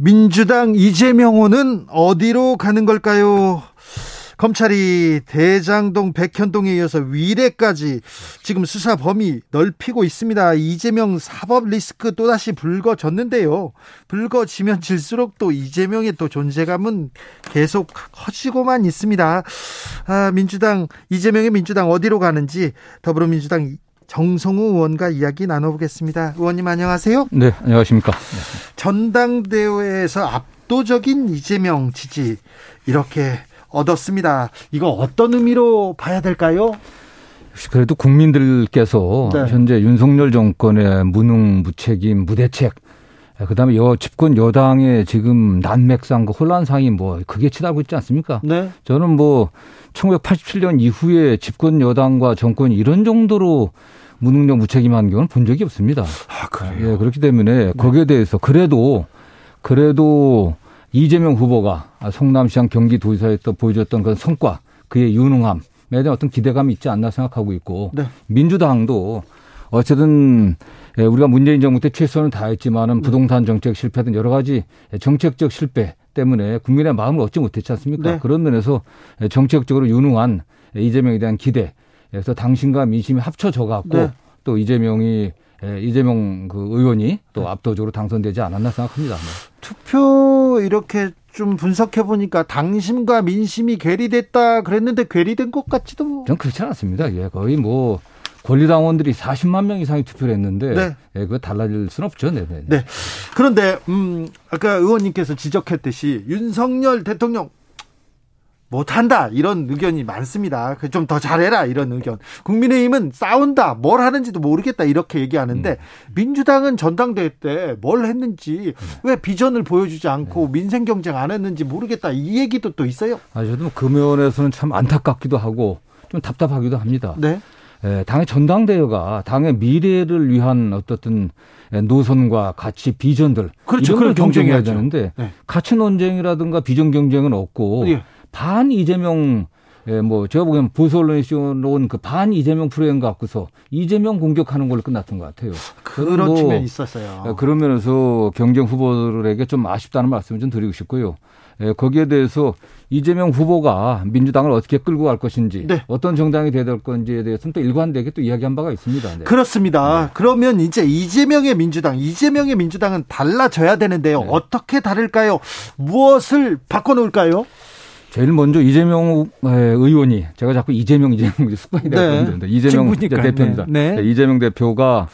민주당 이재명 호는 어디로 가는 걸까요? 검찰이 대장동 백현동에 이어서 위례까지 지금 수사 범위 넓히고 있습니다. 이재명 사법 리스크 또다시 불거졌는데요. 불거지면 질수록 또 이재명의 또 존재감은 계속 커지고만 있습니다. 아, 민주당 이재명의 민주당 어디로 가는지 더불어민주당 정성우 의원과 이야기 나눠보겠습니다. 의원님 안녕하세요. 네, 안녕하십니까. 전당대회에서 압도적인 이재명 지지 이렇게 얻었습니다. 이거 어떤 의미로 봐야 될까요? 그래도 국민들께서 네. 현재 윤석열 정권의 무능, 무책임, 무대책, 그다음에 여 집권 여당의 지금 난맥상 그 혼란상이 뭐 그게 치닫고 있지 않습니까? 네. 저는 뭐 1987년 이후에 집권 여당과 정권이 이런 정도로 무능력 무책임한 경우는 본 적이 없습니다. 아, 예, 그렇기 때문에 거기에 대해서 그래도 그래도 이재명 후보가 성남시장 경기도지사에서 보여줬던 그런 성과, 그의 유능함에 대한 어떤 기대감이 있지 않나 생각하고 있고 네. 민주당도 어쨌든 예, 우리가 문재인 정부 때 최선을 다했지만은 부동산 정책 실패 등 여러 가지 정책적 실패 때문에 국민의 마음을 얻지 못했지 않습니까? 네. 그런 면에서 정책적으로 유능한 이재명에 대한 기대, 그래서 당신과 민심이 합쳐져 갖고 네. 또 이재명이 예, 이재명 그 의원이 또 압도적으로 당선되지 않았나 생각합니다. 네. 투표 이렇게 좀 분석해 보니까 당심과 민심이 괴리됐다 그랬는데 괴리된 것 같지도. 전 그렇지 않았습니다. 예, 거의 뭐 권리당원들이 40만 명 이상이 투표를 했는데 네. 예, 그거 달라질 수는 없죠. 네, 네. 네. 그런데 음 아까 의원님께서 지적했듯이 윤석열 대통령 못한다 이런 의견이 많습니다. 좀 더 잘해라 이런 의견. 국민의힘은 싸운다 뭘 하는지도 모르겠다 이렇게 얘기하는데 음. 민주당은 전당대회 때 뭘 했는지 왜 비전을 보여주지 않고 민생 경쟁 안 했는지 모르겠다 이 얘기도 또 있어요. 아, 저도 그 면에서는 참 안타깝기도 하고 좀 답답하기도 합니다. 네. 예, 당의 전당대회가 당의 미래를 위한 어떻든 노선과 가치, 비전들 그렇죠. 이런 걸 경쟁해야. 되는데 네. 가치 논쟁이라든가 비전 경쟁은 없고 예. 반 이재명 예, 뭐 제가 보기엔 보수 언론이 씌워놓은 그 반 이재명 프로그램 갖고서 이재명 공격하는 걸로 끝났던 것 같아요. 그런 뭐, 측면이 있었어요. 예, 그런 면에서 경쟁 후보들에게 좀 아쉽다는 말씀을 좀 드리고 싶고요. 예, 거기에 대해서 이재명 후보가 민주당을 어떻게 끌고 갈 것인지 네. 어떤 정당이 돼야 될 건지에 대해서는 또 일관되게 또 이야기한 바가 있습니다. 네. 그렇습니다. 그러면 이제 이재명의 민주당, 이재명의 민주당은 달라져야 되는데요. 네. 어떻게 다를까요? 무엇을 바꿔놓을까요? 제일 먼저 이재명 예, 의원이 제가 자꾸 이재명 이재명 습관이 네. 되었는데 이재명. 대표입니다. 네. 네. 이재명 대표가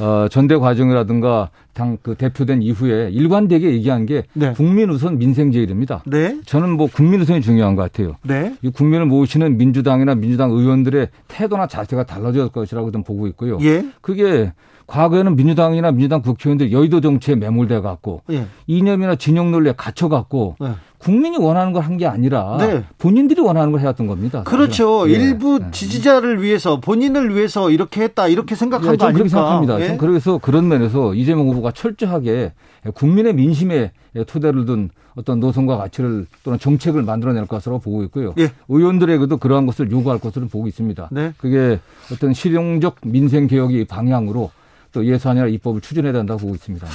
어, 전대 과정이라든가 당 그 대표된 이후에 일관되게 얘기한 게 네. 국민 우선 민생 제일입니다. 네, 저는 뭐 국민 우선이 중요한 것 같아요. 네, 이 국민을 모시는 민주당이나 민주당 의원들의 태도나 자세가 달라질 것이라고 좀 보고 있고요. 예, 그게 과거에는 민주당이나 민주당 국회의원들이 여의도 정치에 매몰돼 갖고 예, 이념이나 진영 논리에 갇혀 갖고 네. 국민이 원하는 걸 한 게 아니라 네. 본인들이 원하는 걸 해왔던 겁니다. 그렇죠. 예. 일부 예. 지지자를 위해서 본인을 위해서 이렇게 했다 이렇게 생각한 예, 거 아닙니까? 생각합니다. 예? 좀 그래서 그런 면에서 이재명 후보가 철저하게 국민의 민심에 토대를 둔 어떤 노선과 가치를 또는 정책을 만들어낼 것으로 보고 있고요. 예. 의원들에게도 그러한 것을 요구할 것으로 보고 있습니다. 네. 그게 어떤 실용적 민생 개혁의 방향으로 또 예산이나 입법을 추진해야 된다고 보고 있습니다.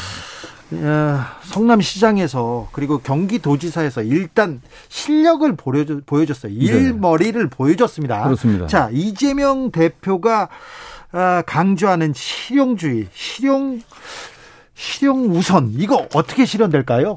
야, 성남시장에서 그리고 경기도지사에서 일단 실력을 보여줬어요. 일머리를 보여줬습니다. 네. 그렇습니다. 자, 이재명 대표가 아, 강조하는 실용주의, 실용, 실용 우선, 이거 어떻게 실현될까요?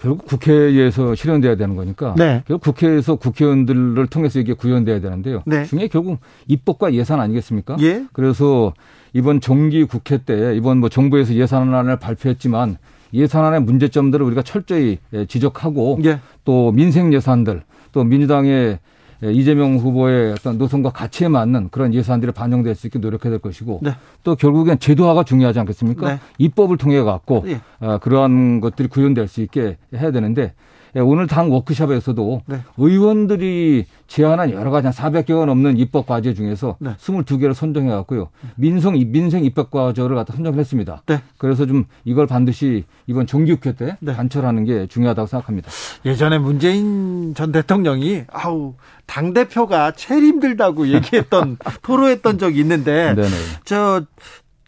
결국 국회에서 실현돼야 되는 거니까 네. 결국 국회에서 국회의원들을 통해서 이게 구현돼야 되는데요. 네. 중에 결국 입법과 예산 아니겠습니까? 예. 그래서 이번 정기 국회 때 이번 뭐 정부에서 예산안을 발표했지만 예산안의 문제점들을 우리가 철저히 예, 지적하고 예. 또 민생 예산들 또 민주당의 예, 이재명 후보의 어떤 노선과 가치에 맞는 그런 예산들이 반영될 수 있게 노력해야 될 것이고 네. 또 결국엔 제도화가 중요하지 않겠습니까? 네. 입법을 통해 갖고 예. 어, 그러한 것들이 구현될 수 있게 해야 되는데 예, 오늘 당 워크숍에서도 네. 의원들이 제안한 여러 가지 한 400개가 넘는 입법 과제 중에서 네. 22개를 선정해 갖고요. 민성 민생 입법 과제를 갖다 선정을 했습니다. 네. 그래서 좀 이걸 반드시 이번 정기국회 때 네. 관철하는 게 중요하다고 생각합니다. 예전에 문재인 전 대통령이 아우 당 대표가 제일 힘들다고 얘기했던 토로했던 적이 있는데 네네. 저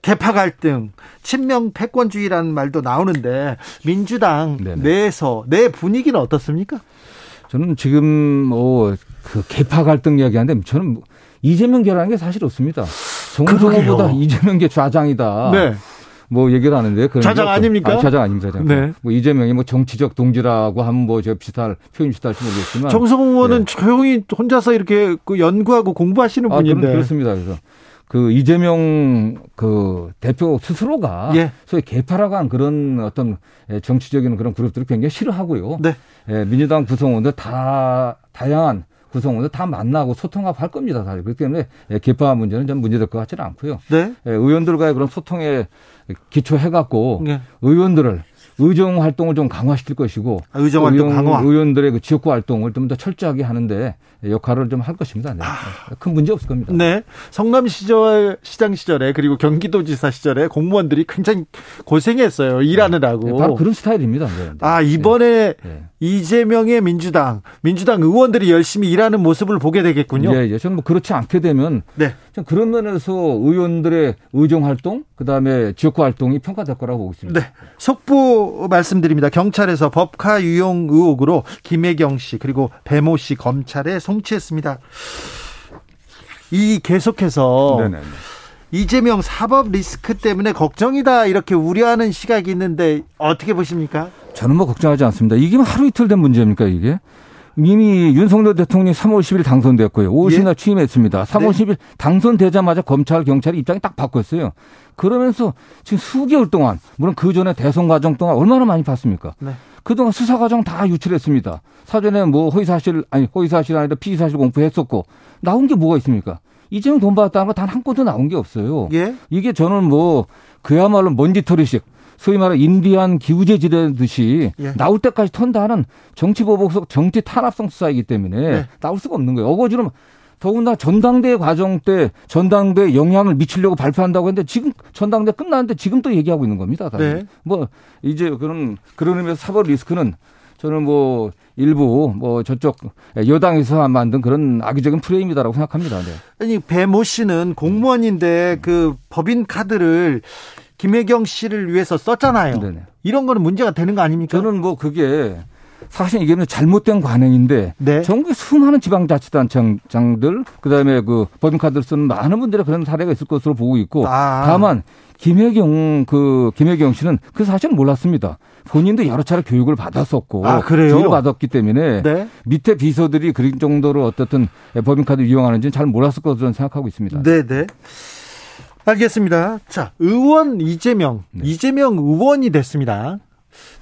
개파 갈등, 친명 패권주의라는 말도 나오는데 민주당 네네. 내에서 내 분위기는 어떻습니까? 저는 지금 뭐그 개파 갈등 이야기하는데 저는 뭐 이재명계라는 게 사실 없습니다. 정성호보다 그러게요. 이재명계 좌장이다. 네. 뭐 얘기를 하는데 그런 좌장 게 아닙니까? 아, 좌장 아닙니다. 좌장. 네. 뭐 이재명이 뭐 정치적 동지라고 하면 뭐저 비슷할 표현 비슷할지 모르겠지만 정성호 의원은 네. 조용히 혼자서 이렇게 그 연구하고 공부하시는 아, 분인데. 그렇습니다. 그래서 그 이재명 그 대표 스스로가 예. 소위 개파라고 하는 그런 어떤 예, 정치적인 그런 그룹들을 굉장히 싫어하고요. 네. 예, 민주당 구성원들 다 다양한 구성원들 다 만나고 소통하고 할 겁니다. 사실 그렇기 때문에 예, 개파 문제는 좀 문제될 것 같지는 않고요. 네. 예, 의원들과의 그런 소통에 기초해갖고 네. 의원들을 의정 활동을 좀 강화시킬 것이고 아, 의정 활동 의원- 강화. 의원들의 그 지역구 활동을 좀 더 철저하게 하는데 역할을 좀 할 것입니다. 네. 큰 문제 없을 겁니다. 아. 네. 성남 시절 시장 시절에 그리고 경기도지사 시절에 공무원들이 굉장히 고생했어요. 일하느라고. 네, 바로 그런 스타일입니다. 네, 네. 아, 이번에 네. 이재명의 민주당, 민주당 의원들이 열심히 일하는 모습을 보게 되겠군요. 예, 예. 저는 뭐 그렇지 않게 되면 네. 좀 그런 면에서 의원들의 의정 활동, 그 다음에 지역구 활동이 평가될 거라고 보고 있습니다. 네. 속보 말씀드립니다. 경찰에서 법카 유용 의혹으로 김혜경 씨 그리고 배모 씨 검찰에 송치했습니다. 이 계속해서 네네. 이재명 사법 리스크 때문에 걱정이다 이렇게 우려하는 시각이 있는데 어떻게 보십니까? 저는 뭐 걱정하지 않습니다. 이게 뭐 하루 이틀 된 문제입니까, 이게? 이미 윤석열 대통령이 3월 10일 당선됐고요. 5월이나 취임했습니다. 3월 네. 10일 당선되자마자 검찰, 경찰이 입장이 딱 바뀌었어요. 그러면서 지금 수개월 동안, 물론 그 전에 대선 과정 동안 얼마나 많이 봤습니까? 네. 그동안 수사 과정 다 유출했습니다. 사전에 뭐 허위사실, 아니, 허위사실 아니라 피의사실 공표했었고, 나온 게 뭐가 있습니까? 이재명 돈 받았다는 거 단 한 건도 나온 게 없어요. 예. 이게 저는 뭐 그야말로 먼지털이식 소위 말해 인디안 기우제 지대듯이 예. 나올 때까지 턴다는 정치 보복성 정치 탄압성 수사이기 때문에 네. 나올 수가 없는 거예요. 어거지로 더군다나 전당대 과정 때 전당대에 영향을 미치려고 발표한다고 했는데 지금 전당대 끝났는데 지금 또 얘기하고 있는 겁니다. 네. 뭐 이제 그런 그런 의미에서 사법 리스크는 저는 뭐 일부 뭐 저쪽 여당에서 만든 그런 악의적인 프레임이다라고 생각합니다. 네. 아니 배모 씨는 공무원인데 그 법인 카드를 김혜경 씨를 위해서 썼잖아요. 네네. 이런 거는 문제가 되는 거 아닙니까? 저는 뭐 그게 사실 이게 잘못된 관행인데 네. 전국의 수많은 지방자치단체장들 그다음에 그 법인카드를 쓰는 많은 분들의 그런 사례가 있을 것으로 보고 있고 아. 다만 김혜경 그 김혜경 씨는 그 사실은 몰랐습니다. 본인도 여러 차례 교육을 받았었고 아? 지휘를 받았기 때문에 네. 밑에 비서들이 그런 정도로 어떻든 법인카드 이용하는지는 잘 몰랐을 것으로 생각하고 있습니다. 네, 네. 알겠습니다. 자, 의원 이재명, 네. 이재명 의원이 됐습니다.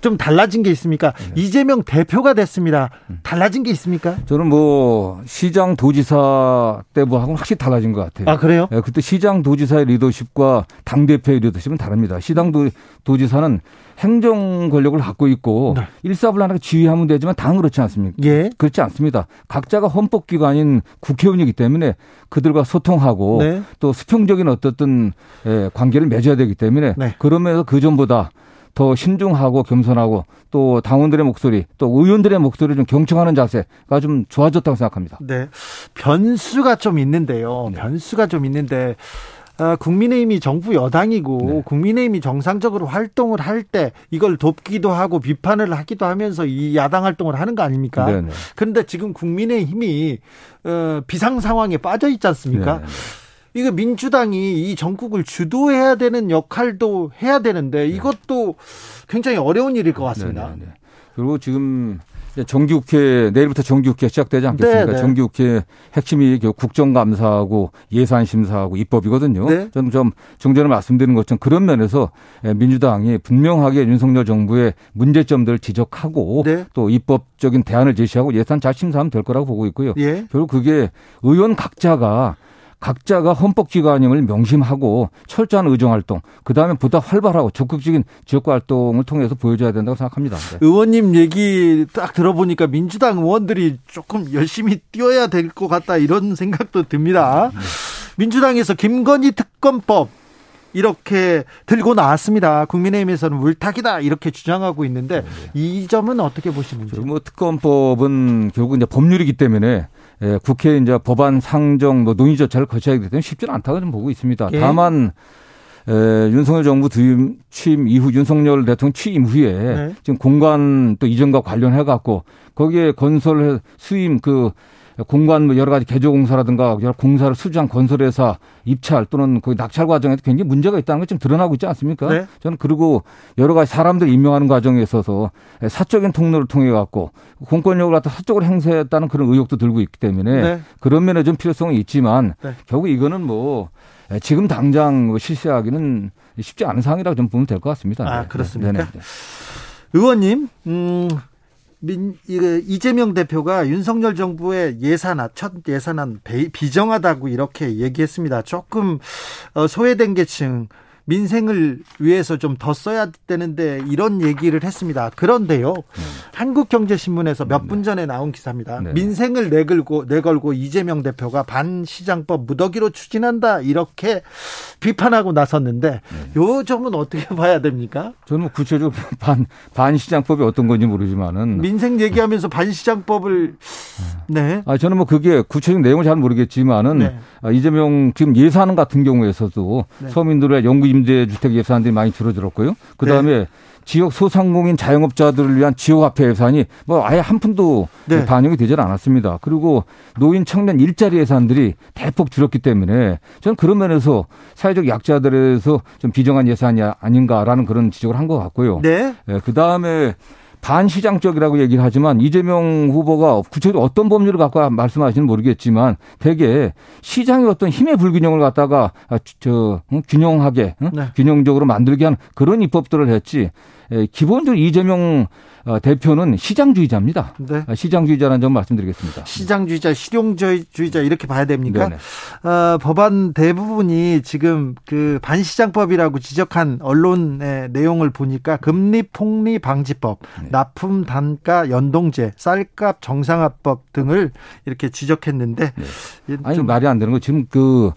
좀 달라진 게 있습니까? 네. 이재명 대표가 됐습니다. 음. 달라진 게 있습니까? 저는 뭐 시장 도지사 때뭐하고는 확실히 달라진 것 같아요. 아, 그래요? 예, 그때 시장 도지사의 리더십과 당 대표의 리더십은 다릅니다. 시장 도, 도지사는 행정 권력을 갖고 있고 네. 일사불란하게 지휘하면 되지만 당은 그렇지 않습니까? 예. 그렇지 않습니다. 각자가 헌법기관인 국회의원이기 때문에 그들과 소통하고 네. 또 수평적인 어떻든 예, 관계를 맺어야 되기 때문에 네. 그러면서 그 전보다 더 신중하고 겸손하고 또 당원들의 목소리 또 의원들의 목소리를 좀 경청하는 자세가 좀 좋아졌다고 생각합니다. 네. 변수가 좀 있는데요. 네. 변수가 좀 있는데, 아, 국민의힘이 정부 여당이고, 네. 국민의힘이 정상적으로 활동을 할 때 이걸 돕기도 하고 비판을 하기도 하면서 이 야당 활동을 하는 거 아닙니까? 네 네. 그런데 지금 국민의힘이 어, 비상 상황에 빠져 있지 않습니까? 네네. 이거 민주당이 이 전국을 주도해야 되는 역할도 해야 되는데 이것도 굉장히 어려운 일일 것 같습니다. 네, 네, 네. 그리고 지금 정기국회 내일부터 정기국회 시작되지 않겠습니까? 네, 네. 정기국회 핵심이 그 국정감사하고 예산심사하고 입법이거든요. 네. 저는 좀 정전에 말씀드린 것처럼 그런 면에서 예, 민주당이 분명하게 윤석열 정부의 문제점들을 지적하고 네. 또 입법적인 대안을 제시하고 예산 잘 심사하면 될 거라고 보고 있고요. 예. 결국 그게 의원 각자가 각자가 헌법기관임을 명심하고 철저한 의정활동, 그 다음에 보다 활발하고 적극적인 지역구 활동을 통해서 보여줘야 된다고 생각합니다. 네. 의원님 얘기 딱 들어보니까 민주당 의원들이 조금 열심히 뛰어야 될 것 같다 이런 생각도 듭니다. 민주당에서 김건희 특검법 이렇게 들고 나왔습니다. 국민의힘에서는 물타기다 이렇게 주장하고 있는데 이 점은 어떻게 보시는지? 뭐 특검법은 결국 이제 법률이기 때문에 예, 국회 이제 법안 상정 뭐 논의 절차를 거쳐야 되기 때문에 쉽지는 않다고 좀 보고 있습니다. 예. 다만 에, 윤석열 정부 취임, 취임 이후 윤석열 대통령 취임 후에 네. 지금 공간 또 이전과 관련해 갖고 거기에 건설 수임 그 공간 뭐 여러 가지 개조 공사라든가 여러 공사를 수주한 건설회사 입찰 또는 그 낙찰 과정에서 굉장히 문제가 있다는 게좀 드러나고 있지 않습니까? 네. 저는 그리고 여러 가지 사람들 임명하는 과정에 있어서 사적인 통로를 통해 갖고 공권력을 갖다 사적으로 행사했다는 그런 의혹도 들고 있기 때문에 네. 그런 면에 좀 필요성이 있지만 네. 결국 이거는 뭐 지금 당장 뭐 실시하기는 쉽지 않은 상황이라고 좀 보면 될 것 같습니다. 아, 네. 그렇습니까? 네, 네, 네. 의원님, 음, 민, 이- 이재명 대표가 윤석열 정부의 예산안, 첫 예산안 배- 비정하다고 이렇게 얘기했습니다. 조금 어, 소외된 계층, 민생을 위해서 좀 더 써야 되는데 이런 얘기를 했습니다. 그런데요, 한국경제신문에서 몇 분 전에 나온 기사입니다. 네. 민생을 내걸고 내걸고 이재명 대표가 반시장법 무더기로 추진한다 이렇게 비판하고 나섰는데 요 점은 어떻게 봐야 됩니까? 저는 뭐 구체적으로 반, 반시장법이 어떤 건지 모르지만은 민생 얘기하면서 반시장법을 네. 아, 저는 뭐 그게 구체적 내용을 잘 모르겠지만은 네. 아, 이재명 지금 예산 같은 경우에서도 네. 서민들의 영구 임대 주택 예산들이 많이 줄어들었고요. 그 다음에 지역 소상공인 자영업자들을 위한 지역화폐 예산이 뭐 아예 한 푼도 네. 반영이 되질 않았습니다. 그리고 노인 청년 일자리 예산들이 대폭 줄었기 때문에 저는 그런 면에서 사회적 약자들에서 좀 비정한 예산이 아닌가라는 그런 지적을 한 것 같고요. 네. 그 다음에 반시장적이라고 얘기를 하지만 이재명 후보가 구체적으로 어떤 법률을 갖고 말씀하시는 모르겠지만 대개 시장의 어떤 힘의 불균형을 갖다가 아, 저 응? 균형하게 응? 네. 균형적으로 만들게 하는 그런 입법들을 했지 에, 기본적으로 이재명 어, 대표는 시장주의자입니다. 네. 아, 시장주의자라는 점 말씀드리겠습니다. 시장주의자, 실용주의자 이렇게 봐야 됩니까? 어, 법안 대부분이 지금 그 반시장법이라고 지적한 언론의 내용을 보니까 금리 폭리 방지법, 네. 납품 단가 연동제, 쌀값 정상화법 등을 이렇게 지적했는데 이 아니 좀 말이 안 되는 거 지금 그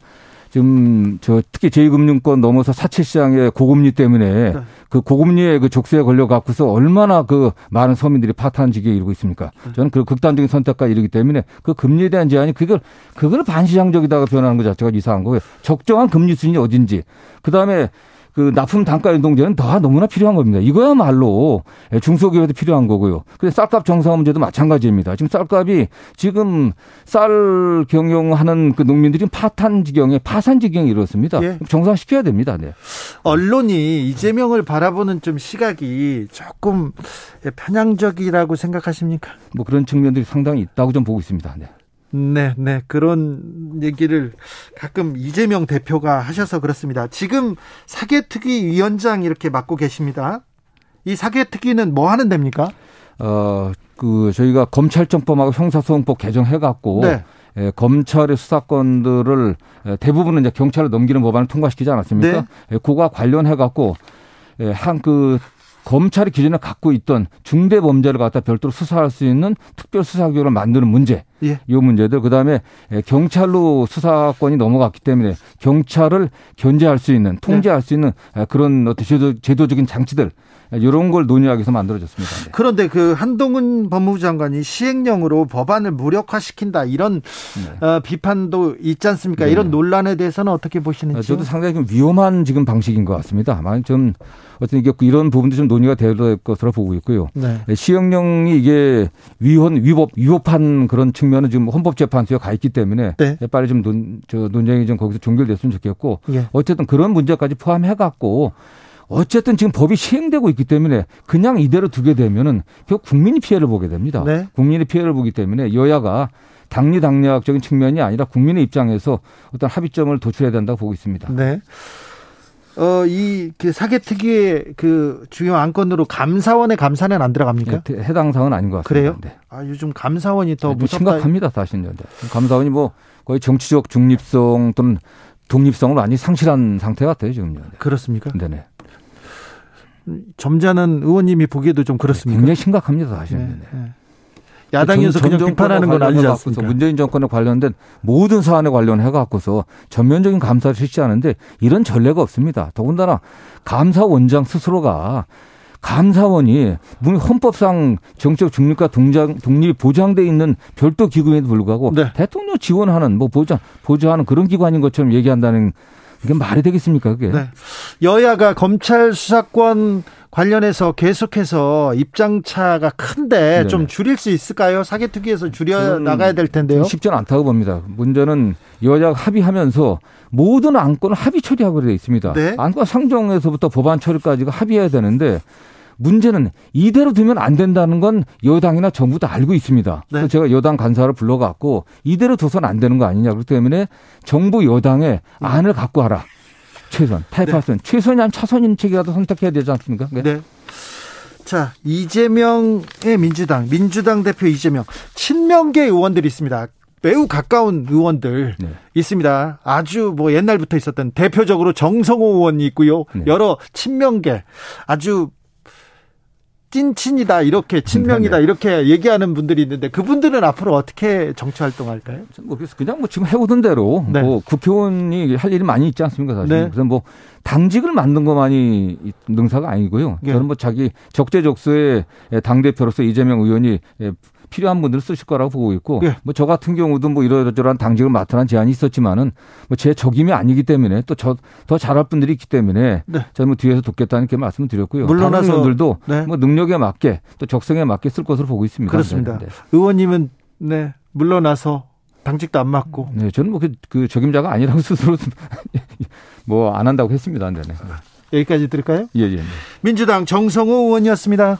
지금 저 특히 제2금융권 넘어서 사채 시장의 고금리 때문에 네. 그 고금리에 그 족쇄에 걸려 갖고서 얼마나 그 많은 서민들이 파탄지기에 이르고 있습니까? 네. 저는 그 극단적인 선택까지 이르기 때문에 그 금리에 대한 제한이 그걸 그걸 반시장적이다가 변하는 것 자체가 이상한 거고요. 적정한 금리 수준이 어딘지 그 다음에 그 납품 단가 연동제는 더 너무나 필요한 겁니다. 이거야말로 중소기업에도 필요한 거고요. 근데 쌀값 정상화 문제도 마찬가지입니다. 지금 쌀값이 지금 쌀 경영하는 그 농민들이 파탄 지경에 파산 지경에 이렇습니다. 예. 정상시켜야 됩니다. 네. 언론이 이재명을 바라보는 좀 시각이 조금 편향적이라고 생각하십니까? 뭐 그런 측면들이 상당히 있다고 좀 보고 있습니다. 네. 네, 네. 그런 얘기를 가끔 이재명 대표가 하셔서 그렇습니다. 지금 사개특위 위원장 이렇게 맡고 계십니다. 이 사개특위는 뭐 하는 데입니까? 어, 그 저희가 검찰청법하고 형사소송법 개정해 갖고 네. 예, 검찰의 수사권들을 예, 대부분은 이제 경찰로 넘기는 법안을 통과시키지 않았습니까? 네. 예, 그거와 관련해 갖고 예, 한그 검찰이 기존에 갖고 있던 중대 범죄를 갖다 별도로 수사할 수 있는 특별 수사기관을 만드는 문제, 예. 이 문제들. 그다음에 예, 경찰로 수사권이 넘어갔기 때문에 경찰을 견제할 수 있는 통제할 수 있는 예, 그런 어떤 제도, 제도적인 장치들. 예, 이런 걸 논의하기 위해서 만들어졌습니다. 네. 그런데 그 한동훈 법무부 장관이 시행령으로 법안을 무력화시킨다 이런 어, 비판도 있지 않습니까? 네. 이런 논란에 대해서는 어떻게 어, 보시는지? 저도 상당히 좀 위험한 지금 방식인 것 같습니다. 많이 좀 어떤 이게 이런 부분도 좀 논의가 될 것으로 보고 있고요. 네. 예, 시행령이 이게 위헌 위법 위법한 그런 측면은 지금 헌법재판소에 가 있기 때문에 네. 예, 빨리 좀 논, 저 논쟁이 좀 거기서 종결됐으면 좋겠고 예. 어쨌든 그런 문제까지 포함해 갖고 어쨌든 지금 법이 시행되고 있기 때문에 그냥 이대로 두게 되면은 결국 국민이 피해를 보게 됩니다. 네. 국민이 피해를 보기 때문에 여야가 당리당략적인 측면이 아니라 국민의 입장에서 어떤 합의점을 도출해야 된다고 보고 있습니다. 네. 어, 이, 그 사개 특위의 그 주요 안건으로 감사원의 감사는 안 들어갑니까? 네, 해당 사항은 아닌 것 같습니다. 그래요? 네. 아, 요즘 감사원이 더 네, 무섭다. 심각합니다, 사실은. 감사원이 뭐 거의 정치적 중립성 또는 독립성을 많이 상실한 상태 같아요, 지금요. 네. 그렇습니까? 네네. 점잖은 의원님이 보기에도 좀 그렇습니까? 굉장히 심각합니다, 사실은. 네, 네. 네. 야당에서 전- 그냥 전 비판하는 건 아니지 않습니까? 갖고서 문재인 정권에 관련된 모든 사안에 관련해 갖고서 전면적인 감사를 실시하는데 이런 전례가 없습니다. 더군다나 감사원장 스스로가 감사원이 문- 헌법상 정책 중립과 동장, 독립이 보장돼 있는 별도 기구에도 불구하고 네. 대통령 지원하는 뭐 보장 보좌하는 그런 기관인 것처럼 얘기한다는 이게 말이 되겠습니까 그게? 네. 여야가 검찰 수사권 관련해서 계속해서 입장차가 큰데 네네. 좀 줄일 수 있을까요? 사개특위에서 줄여 나가야 될 텐데요. 쉽지는 않다고 봅니다. 문제는 여야가 합의하면서 모든 안건을 합의 처리하고 되어 있습니다. 네. 안건 상정에서부터 법안 처리까지가 합의해야 되는데 문제는 이대로 두면 안 된다는 건 여당이나 정부 다 알고 있습니다. 네. 그래서 제가 여당 간사를 불러갖고 이대로 둬서는 안 되는 거 아니냐. 그렇기 때문에 정부 여당의 안을 갖고 와라. 최선, 타이파선, 최선이 아닌 차선인 책이라도 선택해야 되지 않습니까? 네. 네. 자, 이재명의 민주당, 민주당 대표 이재명, 친명계 의원들이 있습니다. 매우 가까운 의원들 네. 있습니다. 아주 뭐 옛날부터 있었던 대표적으로 정성호 의원이 있고요. 네. 여러 친명계 아주 찐친이다 이렇게 친명이다 네, 네. 이렇게 얘기하는 분들이 있는데 그분들은 앞으로 어떻게 정치 활동할까요? 뭐 그래서 그냥 뭐 지금 해오던 대로 네. 뭐 국회의원이 할 일이 많이 있지 않습니까 사실. 네. 그래서 뭐 당직을 만든 것만이 이 능사가 아니고요. 예. 저는 뭐 자기 적재적소에 당 대표로서 이재명 의원이 예, 필요한 분들을 쓰실 거라고 보고 있고 예. 뭐저 같은 경우도 뭐 이러저러한 당직을 맡으라는 제안이 있었지만은 뭐 제 적임이 아니기 때문에 또 저 더 잘할 분들이 있기 때문에 네. 저는 뭐 뒤에서 돕겠다는 게 말씀을 드렸고요. 다른 의원들도 네. 뭐 능력에 맞게 또 적성에 맞게 쓸 것으로 보고 있습니다. 그렇습니다. 네, 네. 의원님은 네 물러나서 당직도 안 맡고 네, 저는 뭐 그 적임자가 아니라고 스스로 뭐 안 한다고 했습니다. 네, 네. 여기까지 들을까요? 예, 예. 네. 민주당 정성호 의원이었습니다.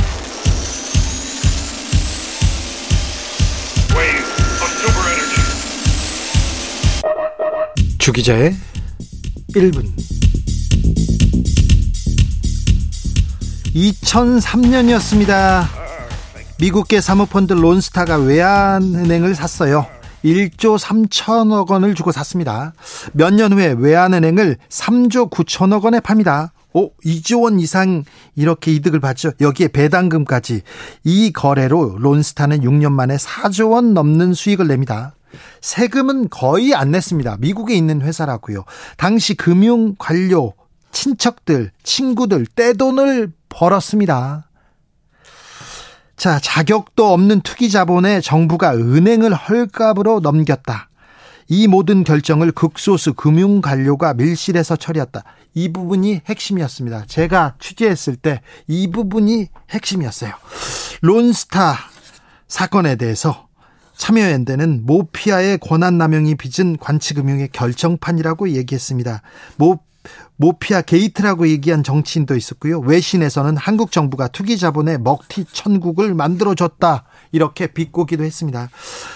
주기자의 1분 2003년이었습니다. 미국계 사모펀드 론스타가 외환은행을 샀어요. 1조 3천억 원을 주고 샀습니다. 몇 년 후에 외환은행을 3조 9천억 원에 팝니다. 오, 2조 원 이상 이렇게 이득을 받죠. 여기에 배당금까지. 이 거래로 론스타는 6년 만에 4조 원 넘는 수익을 냅니다. 세금은 거의 안 냈습니다. 미국에 있는 회사라고요. 당시 금융 관료, 친척들, 친구들 떼돈을 벌었습니다. 자, 자격도 없는 투기 자본에 정부가 은행을 헐값으로 넘겼다. 이 모든 결정을 극소수 금융 관료가 밀실에서 처리했다. 이 부분이 핵심이었습니다. 제가 취재했을 때 이 부분이 핵심이었어요. 론스타 사건에 대해서 참여연대는 모피아의 권한 남용이 빚은 관치금융의 결정판이라고 얘기했습니다. 모, 모피아 게이트라고 얘기한 정치인도 있었고요. 외신에서는 한국 정부가 투기 자본의 먹튀 천국을 만들어줬다. 이렇게 비꼬기도 했습니다.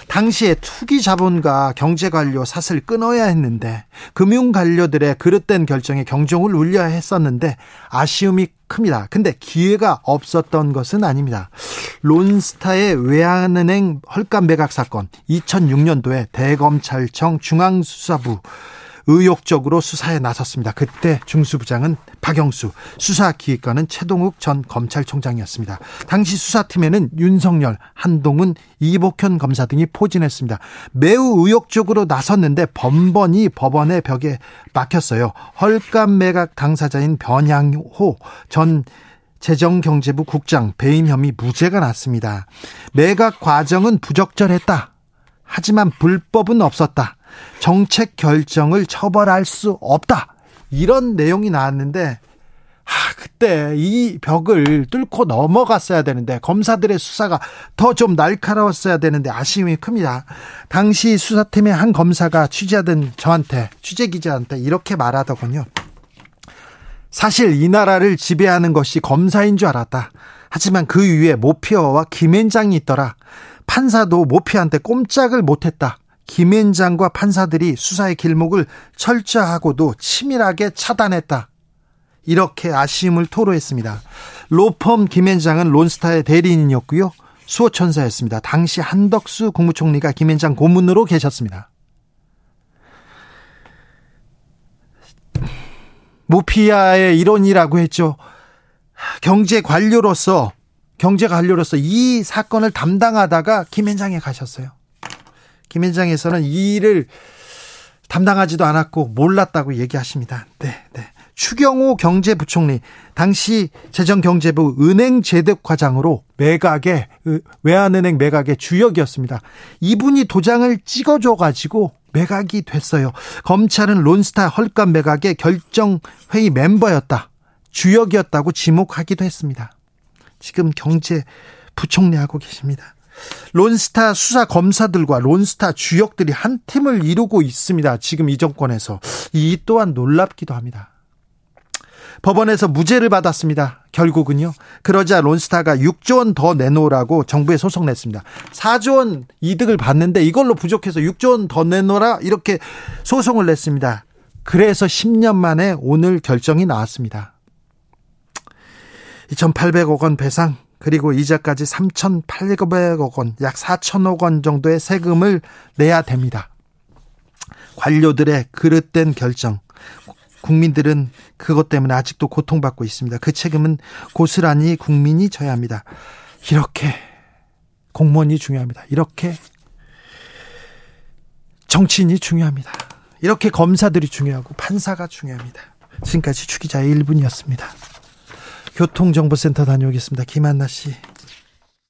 당시에 투기 자본과 경제 관료 사슬 끊어야 했는데 금융 관료들의 그릇된 결정에 경종을 울려야 했었는데 아쉬움이 큽니다. 근데 기회가 없었던 것은 아닙니다. 론스타의 외환은행 헐값 매각 사건 2006년도에 대검찰청 중앙수사부 의욕적으로 수사에 나섰습니다. 그때 중수부장은 박영수, 수사기획관은 최동욱 전 검찰총장이었습니다. 당시 수사팀에는 윤석열, 한동훈, 이복현 검사 등이 포진했습니다. 매우 의욕적으로 나섰는데 번번이 법원의 벽에 막혔어요. 헐값 매각 당사자인 변양호 전 재정경제부 국장 배임 혐의 무죄가 났습니다. 매각 과정은 부적절했다. 하지만 불법은 없었다. 정책 결정을 처벌할 수 없다. 이런 내용이 나왔는데 아, 그때 이 벽을 뚫고 넘어갔어야 되는데 검사들의 수사가 더 좀 날카로웠어야 되는데 아쉬움이 큽니다. 당시 수사팀의 한 검사가 취재하던 저한테 취재 기자한테 이렇게 말하더군요. 사실 이 나라를 지배하는 것이 검사인 줄 알았다. 하지만 그 위에 모피어와 김앤장이 있더라. 판사도 모피한테 꼼짝을 못했다. 김앤장과 판사들이 수사의 길목을 철저하고도 치밀하게 차단했다. 이렇게 아쉬움을 토로했습니다. 로펌 김앤장은 론스타의 대리인이었고요. 수호천사였습니다. 당시 한덕수 국무총리가 김앤장 고문으로 계셨습니다. 모피아의 일원이라고 했죠. 경제 관료로서 경제 관료로서 이 사건을 담당하다가 김앤장에 가셨어요. 김앤장에서는 이 일을 담당하지도 않았고 몰랐다고 얘기하십니다. 네, 네. 추경호 경제부총리 당시 재정경제부 은행재득과장으로 매각의 외환은행 매각의 주역이었습니다. 이분이 도장을 찍어줘 가지고 매각이 됐어요. 검찰은 론스타 헐값 매각의 결정 회의 멤버였다. 주역이었다고 지목하기도 했습니다. 지금 경제 부총리 하고 계십니다. 론스타 수사 검사들과 론스타 주역들이 한 팀을 이루고 있습니다. 지금 이 정권에서. 이 또한 놀랍기도 합니다. 법원에서 무죄를 받았습니다. 결국은요. 그러자 론스타가 6조 원 더 내놓으라고 정부에 소송 냈습니다. 4조 원 이득을 받는데 이걸로 부족해서 6조 원 더 내놓으라 이렇게 소송을 냈습니다. 그래서 10년 만에 오늘 결정이 나왔습니다. 2,800억 원 배상 그리고 이자까지 3,800억 원, 약 4천억 원 정도의 세금을 내야 됩니다. 관료들의 그릇된 결정. 국민들은 그것 때문에 아직도 고통받고 있습니다. 그 책임은 고스란히 국민이 져야 합니다. 이렇게 공무원이 중요합니다. 이렇게 정치인이 중요합니다. 이렇게 검사들이 중요하고 판사가 중요합니다. 지금까지 주기자의 1분이었습니다. 교통정보센터 다녀오겠습니다. 김한나 씨.